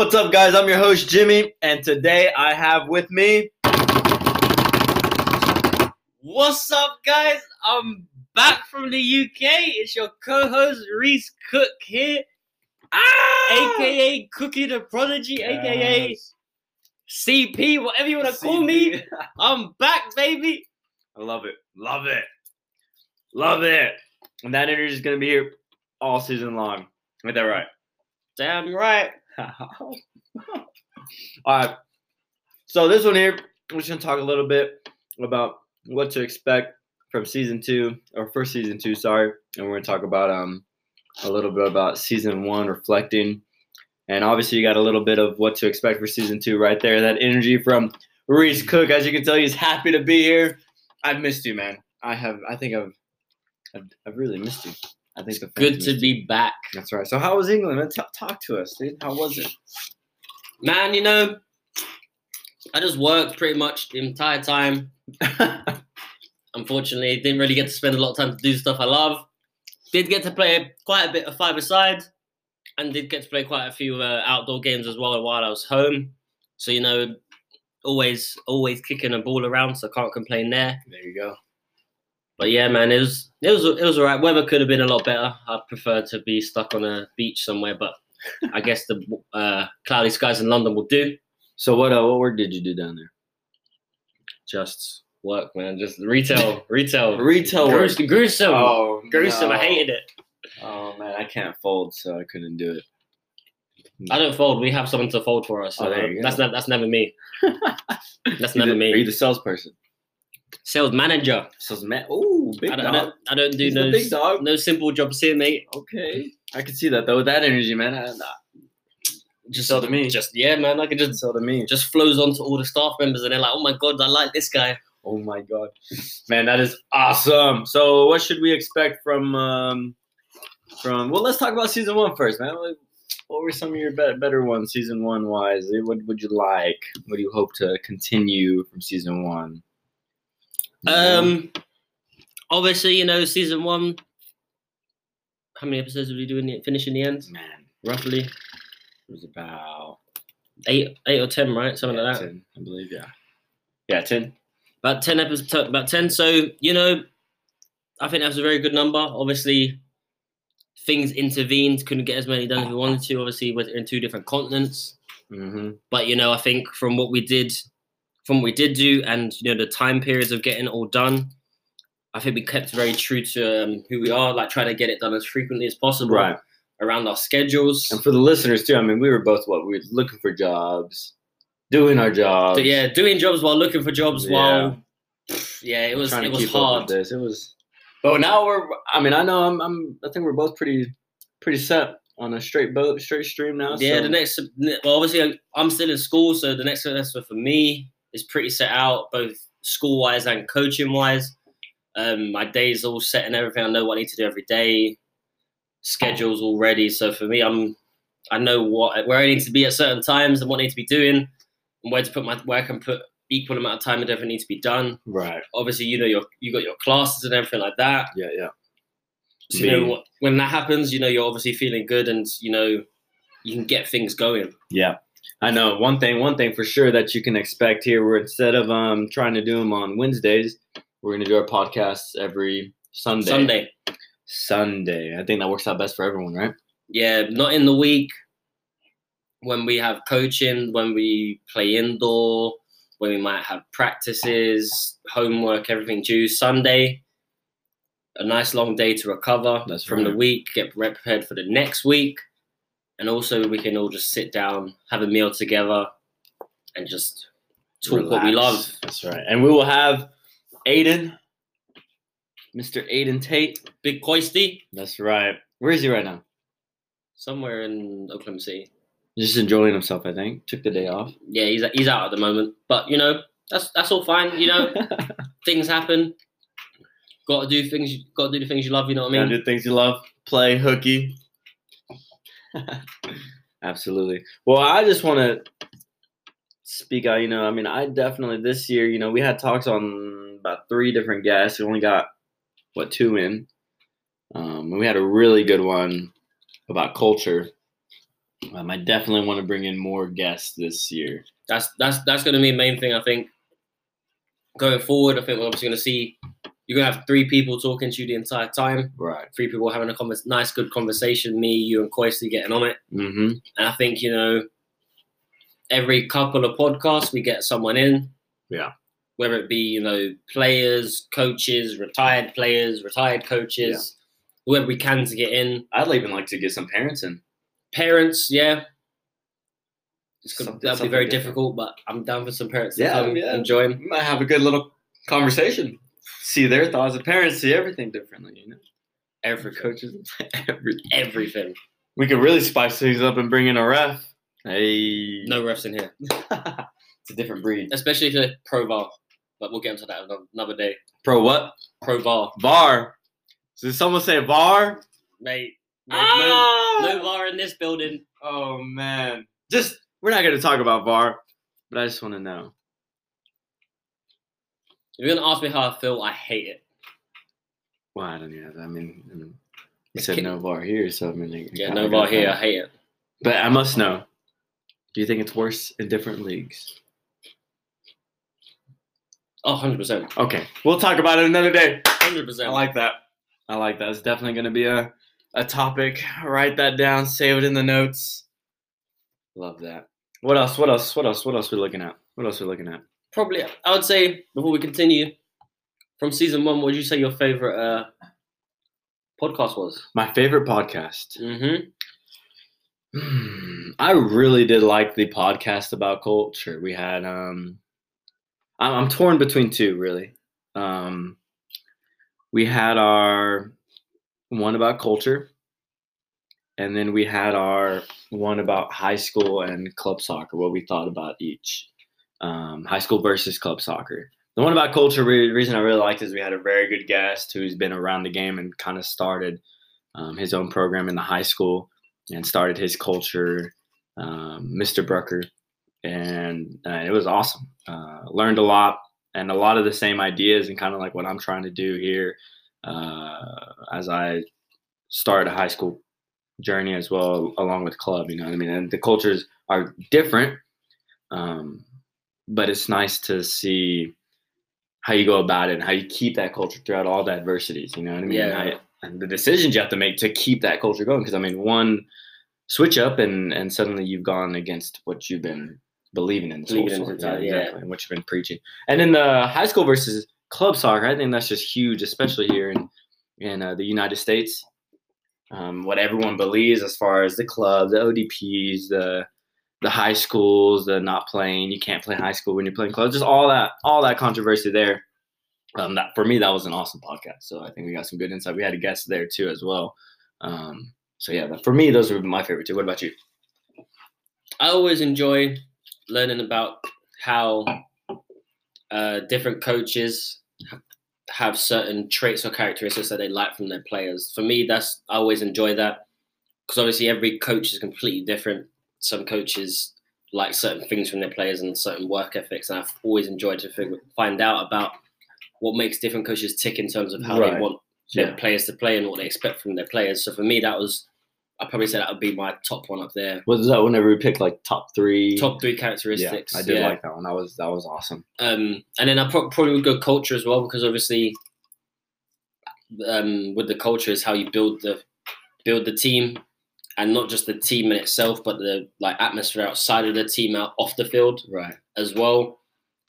What's up, guys? I'm your host, Jimmy, and today I have with me. What's up, guys? I'm back from the UK. It's your co-host Reese Cook here, Ah! aka Cookie the Prodigy, aka CP, whatever you want to call me. I'm back, baby. I love it. Love it. Love it. And that energy is going to be here all season long. Ain't that right? Damn right. all right. So this one here, we're just gonna talk a little bit about what to expect from season two or first season two, sorry, and we're gonna talk about um a little bit about season one, reflecting, and obviously you got a little bit of what to expect for season two right there. That energy from Reese Cook, as you can tell, he's happy to be here. I've missed you, man. I have. I think I've. I've, I've really missed you. I think the Good to be back, That's right. So how was England? man? T- talk to us, dude. How was it? man. You know, I just worked pretty much the entire time. Unfortunately, didn't really get to spend a lot of time to do stuff I love. Did get to play quite a bit of five aside, and did get to play quite a few uh, outdoor games as well while I was home. So you know, always always kicking a ball around, so can't complain there. there you go. But yeah, man, it was it was it was alright. Weather could have been a lot better. I prefer to be stuck on a beach somewhere, but I guess the uh, cloudy skies in London will do. So what uh, what work did you do down there? Just work, man. Just retail, retail, Retail work. gruesome, gruesome, Oh, gruesome. I hated it. Oh man, I can't fold, so I couldn't do it. I don't fold. We have someone to fold for us. So Oh, that's not that's never me. That's You never the- Are you the salesperson? Sales manager. Sales man. Ooh, big I don't, dog. I don't, I don't do He's no big dog. no simple jobs here, mate. Okay, I can see that though. With that energy, man. I, nah, Just sell to me. Just yeah, man. I can just sell to me. just flows on to all the staff members, and they're like, "Oh my god, I like this guy." Oh my god, man, that is awesome. So, what should we expect from um from? Well, let's talk about season one first, man. What what were some of your be- better ones, season one wise? What would you like? What do you hope to continue from season one? Um, obviously, you know, season one. How many episodes did we do in the finish in the end? man, Roughly it was about eight, eight or ten, right? Something yeah, like that. 10, I believe. Yeah, yeah, ten. About ten episodes. About ten. So you know, I think that was a very good number. Obviously, things intervened. Couldn't get as many done as we wanted to. Obviously, we're in two different continents. Mm-hmm. But you know, I think from what we did, from what we did do, and you know, the time periods of getting it all done, I think we kept very true to um, who we are. Like trying to get it done as frequently as possible Right. around our schedules. And for the listeners too, I mean, we were both what we were looking for jobs, doing our jobs. So, yeah, doing jobs while looking for jobs Yeah. while yeah, it was it was hard. this. It was, but now we're. I mean, I know I'm. I'm I think we're both pretty, pretty set on a straight boat, straight stream now. Yeah, so- the next well, obviously I'm still in school, so the next semester for me is pretty set out, both school wise and coaching wise. Um, my days all set and everything. I know what I need to do every day. Schedules all ready. So for me, I'm I know what where I need to be at certain times and what I need to be doing, and where to put my where I can put equal amount of time and everything needs to be done. Right. Obviously, you know your you got your classes and everything like that. Yeah. Yeah. So you know what, when that happens, you know you're obviously feeling good and you know you can get things going. Yeah. I know one thing. One thing for sure that you can expect here. We're instead of um trying to do them on Wednesdays, we're gonna do our podcasts every Sunday. Sunday. Sunday. I think that works out best for everyone, right? Yeah, not in the week when we have coaching, when we play indoor, when we might have practices, homework, everything due. Sunday, a nice long day to recover That's from the week, get prepared for the next week. And also, we can all just sit down, have a meal together, and just talk what we love. That's right. And we will have Aiden, Mr. Aiden Tate. Big Coisty, That's right. Where is he right now? somewhere in Oklahoma City. Just enjoying himself, I think. Took the day off. Yeah, he's he's out at the moment, but you know that's that's all fine. You know, things happen. Got to do things. Got to do the things you love. You know what I Gotta mean? do things you love. Play hooky. Absolutely. Well, I just want to speak out. You know, I mean, I definitely this year. You know, we had talks on about three different guests. We only got what two in. Um, and we had a really good one about culture. Um, I definitely want to bring in more guests this year. That's that's that's going to be the main thing. I think going forward, I think we're obviously going to see you're going to have three people talking to you the entire time. Right. Three people having a convers- nice, good conversation. Me, you, and Coisty getting on it. Mm-hmm. And I think you know, every couple of podcasts we get someone in. Yeah. Whether it be you know players, coaches, retired players, retired coaches, whoever we can to get in. I'd even like to get some parents in. Parents, yeah. It's gonna, Something- that'll be very different. difficult, but I'm down for some parents to Yeah, come yeah. and join. Might have a good little conversation. See their thoughts. The parents see everything differently, you know. Every coach, Coaches, everything. everything. We could really spice things up and bring in a ref. Hey, No refs in here, it's a different breed. especially if they're pro VAR. But we'll get into that another day. Pro what? Pro VAR, VAR. Did someone say VAR? mate. No, Ah! no, no VAR in this building. Oh man. Just we're not gonna talk about VAR, but I just want to know. If you're gonna ask me how I feel, I hate it. Well, I don't know. I mean, I mean you said no VAR here, so I mean, like, Yeah, no VAR here. I hate it. But I must know. Do you think it's worse in different leagues? Oh, 100 percent, Okay, we'll talk about it another day. 100%. I like that. I like that. It's definitely going to be a, a topic. Write that down. Save it in the notes. Love that. What else? What else? What else? What else we looking at? What else we looking at? Probably, I would say before we continue, from season one, what would you say your favorite uh, podcast was? My favorite podcast. Mm-hmm. Hmm, I really did like the podcast about culture. We had um I'm, I'm torn between two really. Um we had our one about culture and then we had our one about high school and club soccer, what we thought about each. Um, high school versus club soccer. The one about culture, re- the reason I really liked is we had a very good guest who's been around the game and kind of started um, his own program in the high school and started his culture, um, Mr. Brucker, and uh, it was awesome. Uh, learned a lot and a lot of the same ideas and kind of like what I'm trying to do here uh, as I start a high school journey as well, along with club. You know what I mean? And the cultures are different, um, but it's nice to see how you go about it and how you keep that culture throughout all the adversities. You know what I mean? Yeah. I, and the decisions you have to make to keep that culture going. Because I mean, one switch up and and suddenly you've gone against what you've been believing in. This whole Believing in sort- since, yeah. exactly, and what you've been preaching. And then the high school versus club soccer, I think that's just huge, especially here in in uh, the United States. Um, what everyone believes as far as the club, the ODPs, the the high schools, the not playing, you can't play high school when you're playing club, just all that, all that controversy there. Um, that for me, that was an awesome podcast. So I think we got some good insight. We had a guest there too as well. Um, so yeah, for me, those were my favorite two. What about you? I always enjoy learning about how uh, different coaches have certain traits or characteristics that they like from their players. For me, that's I always enjoy that because obviously every coach is completely different. Some coaches like certain things from their players and certain work ethics, and I've always enjoyed to figure, find out about what makes different coaches tick in terms of how Right. they want their Yeah. players to play and what they expect from their players. So for me, that was I probably say that would be my top one up there. Was that whenever we picked like top three? Top three yeah, characteristics. I did yeah. like that one. That was that was awesome. Um, and then I pro- probably would go culture as well because obviously, um, with the culture is how you build the build the team, and not just the team in itself, but the like atmosphere outside of the team, out off the field Right. as well.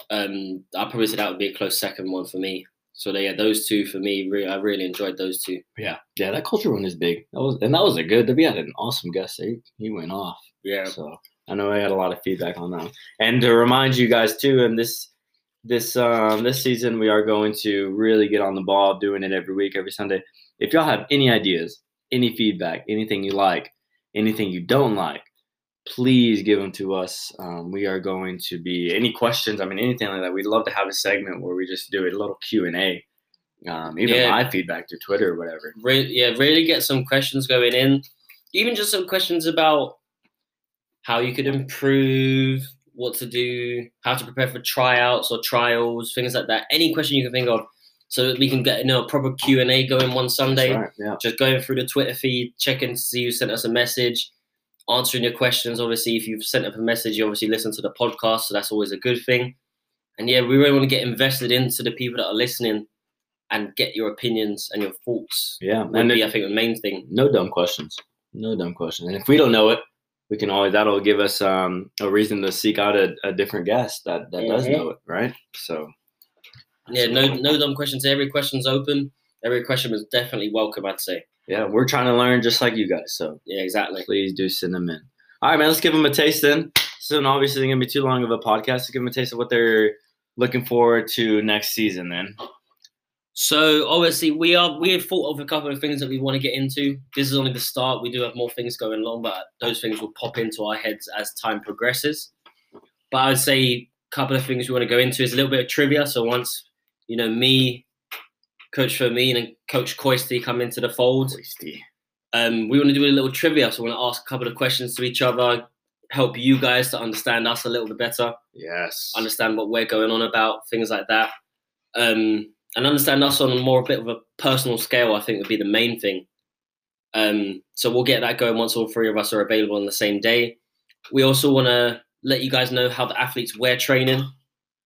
Um, I probably say that would be a close second one for me. So they yeah, those two for me, I really enjoyed those two. Yeah. Yeah. That culture one is big. That was and that was a good. We had an awesome guest. He, he went off. Yeah, So I know I had a lot of feedback on that. And to remind you guys too, and this this um this season we are going to really get on the ball, doing it every week, every Sunday. If y'all have any ideas, any feedback, anything you like, anything you don't like, please give them to us. Um, we are going to be any questions. I mean, anything like that. We'd love to have a segment where we just do a little Q and A. Um, even Yeah. live feedback through Twitter or whatever. Re- yeah, really get some questions going in. Even just some questions about how you could improve, what to do, how to prepare for tryouts or trials, things like that. Any question you can think of, so that we can get you know, a proper Q and A going one Sunday. Right, Yeah. Just going through the Twitter feed, checking to see who sent us a message, answering your questions. Obviously, if you've sent up a message, you obviously listen to the podcast, so that's always a good thing. And yeah, we really want to get invested into the people that are listening and get your opinions and your thoughts. Yeah, Would and be, it- I think, the main thing. no dumb questions. No dumb questions. And if we don't know it, we can always that'll give us um, a reason to seek out a, a different guest that that does Mhm. know it, right? So Yeah, no, no dumb questions. Every question's open. Every question was definitely welcome. I'd say. yeah, we're trying to learn just like you guys. So Yeah, exactly. please do send them in. All right, man. Let's give them a taste then. Soon, obviously, it's gonna be too long of a podcast. Let's give them a taste of what they're looking forward to next season. Then. So obviously we are we have thought of a couple of things that we want to get into. This is only the start. We do have more things going along, but those things will pop into our heads as time progresses. But I would say a couple of things we want to go into is a little bit of trivia. So once you know me, Coach Fermin and Coach Coisty come into the fold, um, we want to do a little trivia. So we want to ask a couple of questions to each other, help you guys to understand us a little bit better Yes. understand what we're going on about, things like that. Um, and understand us on a more a bit of a personal scale, I think would be the main thing. Um, so we'll get that going once all three of us are available on the same day. We also want to let you guys know how the athletes we're training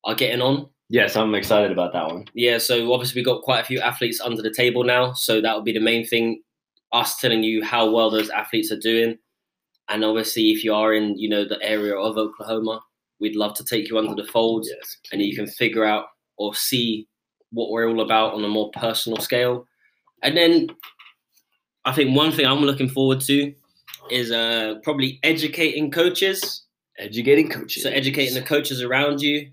are getting on. Yes, I'm excited about that one. Yeah, so obviously we've got quite a few athletes under the table now, so that will be the main thing. Us telling you how well those athletes are doing, and obviously if you are in you know the area of Oklahoma, we'd love to take you under the fold Yes. and you can figure out or see what we're all about on a more personal scale. And then I think one thing I'm looking forward to is uh, probably educating coaches. Educating coaches. So educating the coaches around you,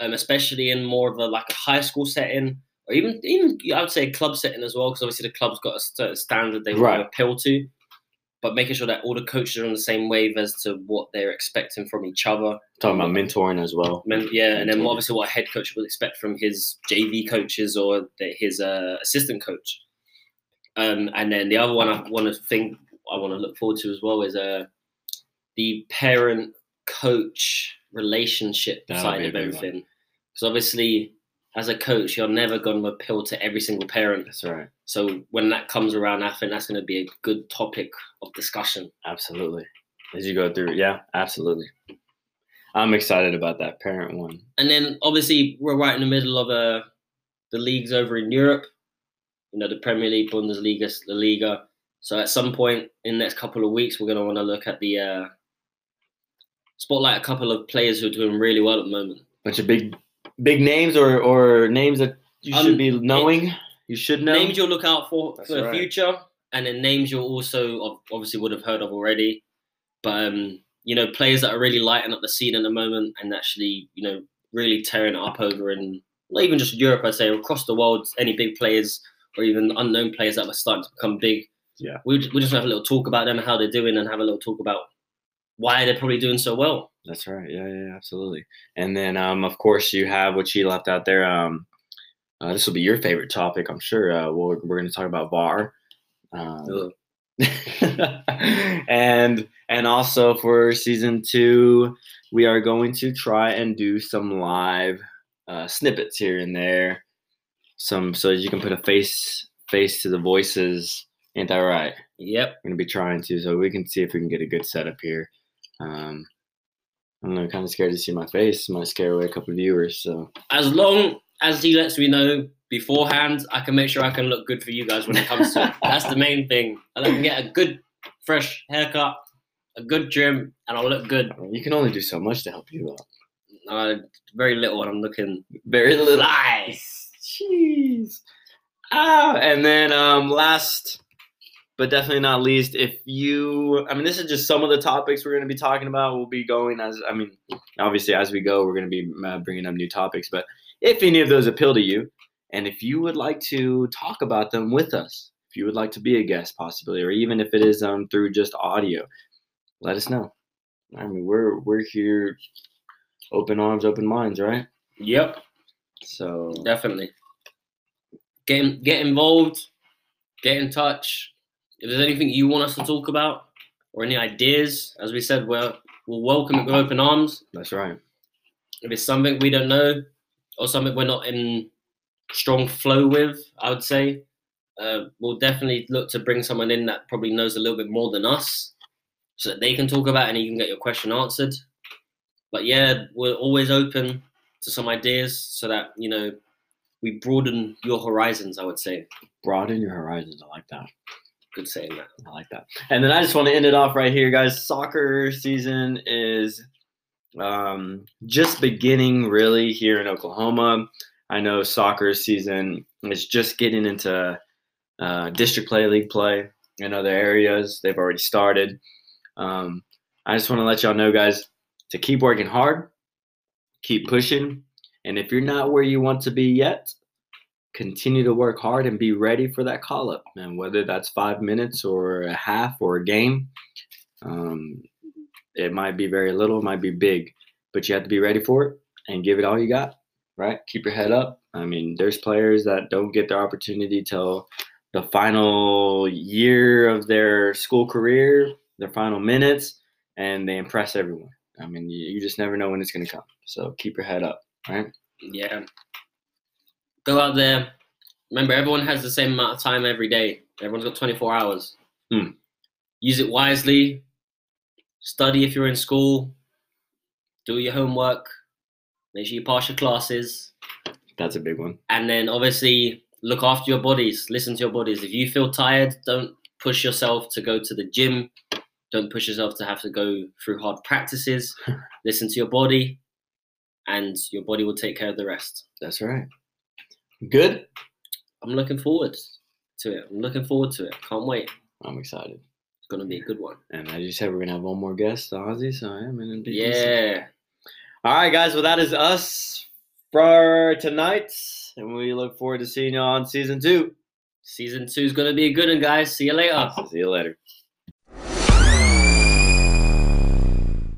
um, especially in more of a like a high school setting, or even even I would say a club setting as well, because obviously the club's got a certain standard they want to appeal to. But making sure that all the coaches are on the same wave as to what they're expecting from each other. Talking about mentoring as well. Men- yeah, and then obviously what a head coach would expect from his JV coaches or the, his uh, assistant coach. Um, and then the other one I want to think I want to look forward to as well is uh, the parent coach relationship That'll side of everything. Because obviously, as a coach, you're never going to appeal to every single parent. That's right. So when that comes around, I think that's going to be a good topic of discussion. Absolutely. As you go through, yeah, absolutely. I'm excited about that parent one. And then obviously we're right in the middle of uh, the leagues over in Europe. You know, the Premier League, Bundesliga, La Liga. So at some point in the next couple of weeks, we're going to want to look at the uh, spotlight a couple of players who are doing really well at the moment. Bunch of big, big names or or names that you Um, should be knowing. you should know. Names you'll look out for That's for the right. future, and then names you'll also obviously would have heard of already. But um, you know, players that are really lighting up the scene at the moment and actually, you know, really tearing it up over in not even just Europe, I'd say across the world. Any big players or even unknown players that were starting to become big. Yeah. we we just have a little talk about them, how they're doing, and have a little talk about why they're probably doing so well. That's right. Yeah, yeah, absolutely. And then, um, of course, you have what you left out there. Um, uh, this will be your favorite topic, I'm sure. Uh, we're we're going to talk about VAR. Um, and and also for season two, we are going to try and do some live uh, snippets here and there, some so you can put a face face to the voices. Ain't that right? Yep. We're gonna be trying to, so we can see if we can get a good setup here. Um, I don't know, kind of scared to see my face. Might scare away a couple of viewers. So As long as he lets me know beforehand, I can make sure I can look good for you guys when it comes to it. That's the main thing. And I can get a good, fresh haircut, a good trim, and I'll look good. you can only do so much to help you out. Uh, very little when I'm looking. Very little eyes. Jeez. Ah, and then um, last but definitely not least, if you, I mean, this is just some of the topics we're going to be talking about. We'll be going as, I mean, obviously as we go, we're going to be uh, bringing up new topics. But if any of those appeal to you, and if you would like to talk about them with us, if you would like to be a guest possibly, or even if it is um through just audio, let us know. I mean, we're we're here, open arms, open minds, right? Yep, So definitely. Get get involved. Get in touch. If there's anything you want us to talk about or any ideas, as we said, we're, we'll welcome it with open arms. that's right. If it's something we don't know or something we're not in strong flow with, I would say, uh, we'll definitely look to bring someone in that probably knows a little bit more than us so that they can talk about it and you can get your question answered. But yeah, we're always open to some ideas so that you know we broaden your horizons. I would say. Broaden your horizons. I like that. Good saying that. I like that. And then I just want to end it off right here, guys. Soccer season is um, just beginning, really, here in Oklahoma. I know soccer season is just getting into uh, district play, league play in other areas. They've already started. Um, I just want to let y'all know, guys, to keep working hard, keep pushing. And if you're not where you want to be yet, continue to work hard and be ready for that call up. And whether that's five minutes or a half or a game, um, it might be very little, it might be big, but you have to be ready for it and give it all you got, right? Keep your head up. I mean, there's players that don't get their opportunity till the final year of their school career, their final minutes, and they impress everyone. I mean, you, you just never know when it's going to come. So keep your head up, right? Yeah. Go out there. Remember, everyone has the same amount of time every day. Everyone's got 24 hours. Hmm. Use it wisely. Study if you're in school. Do your homework. Make sure you pass your classes. That's a big one. And then obviously look after your bodies. Listen to your bodies. If you feel tired, don't push yourself to go to the gym. Don't push yourself to have to go through hard practices. Listen to your body, and your body will take care of the rest. That's right. Good. I'm looking forward to it. I'm looking forward to it. Can't wait. I'm excited. It's gonna be a good one. And as you said, we're gonna have one more guest, Ozzy. So I'm gonna be Yeah. All right, guys. Well, that is us for tonight, and we look forward to seeing you on season two. Season two is gonna be a good one, guys. See you later. See you later.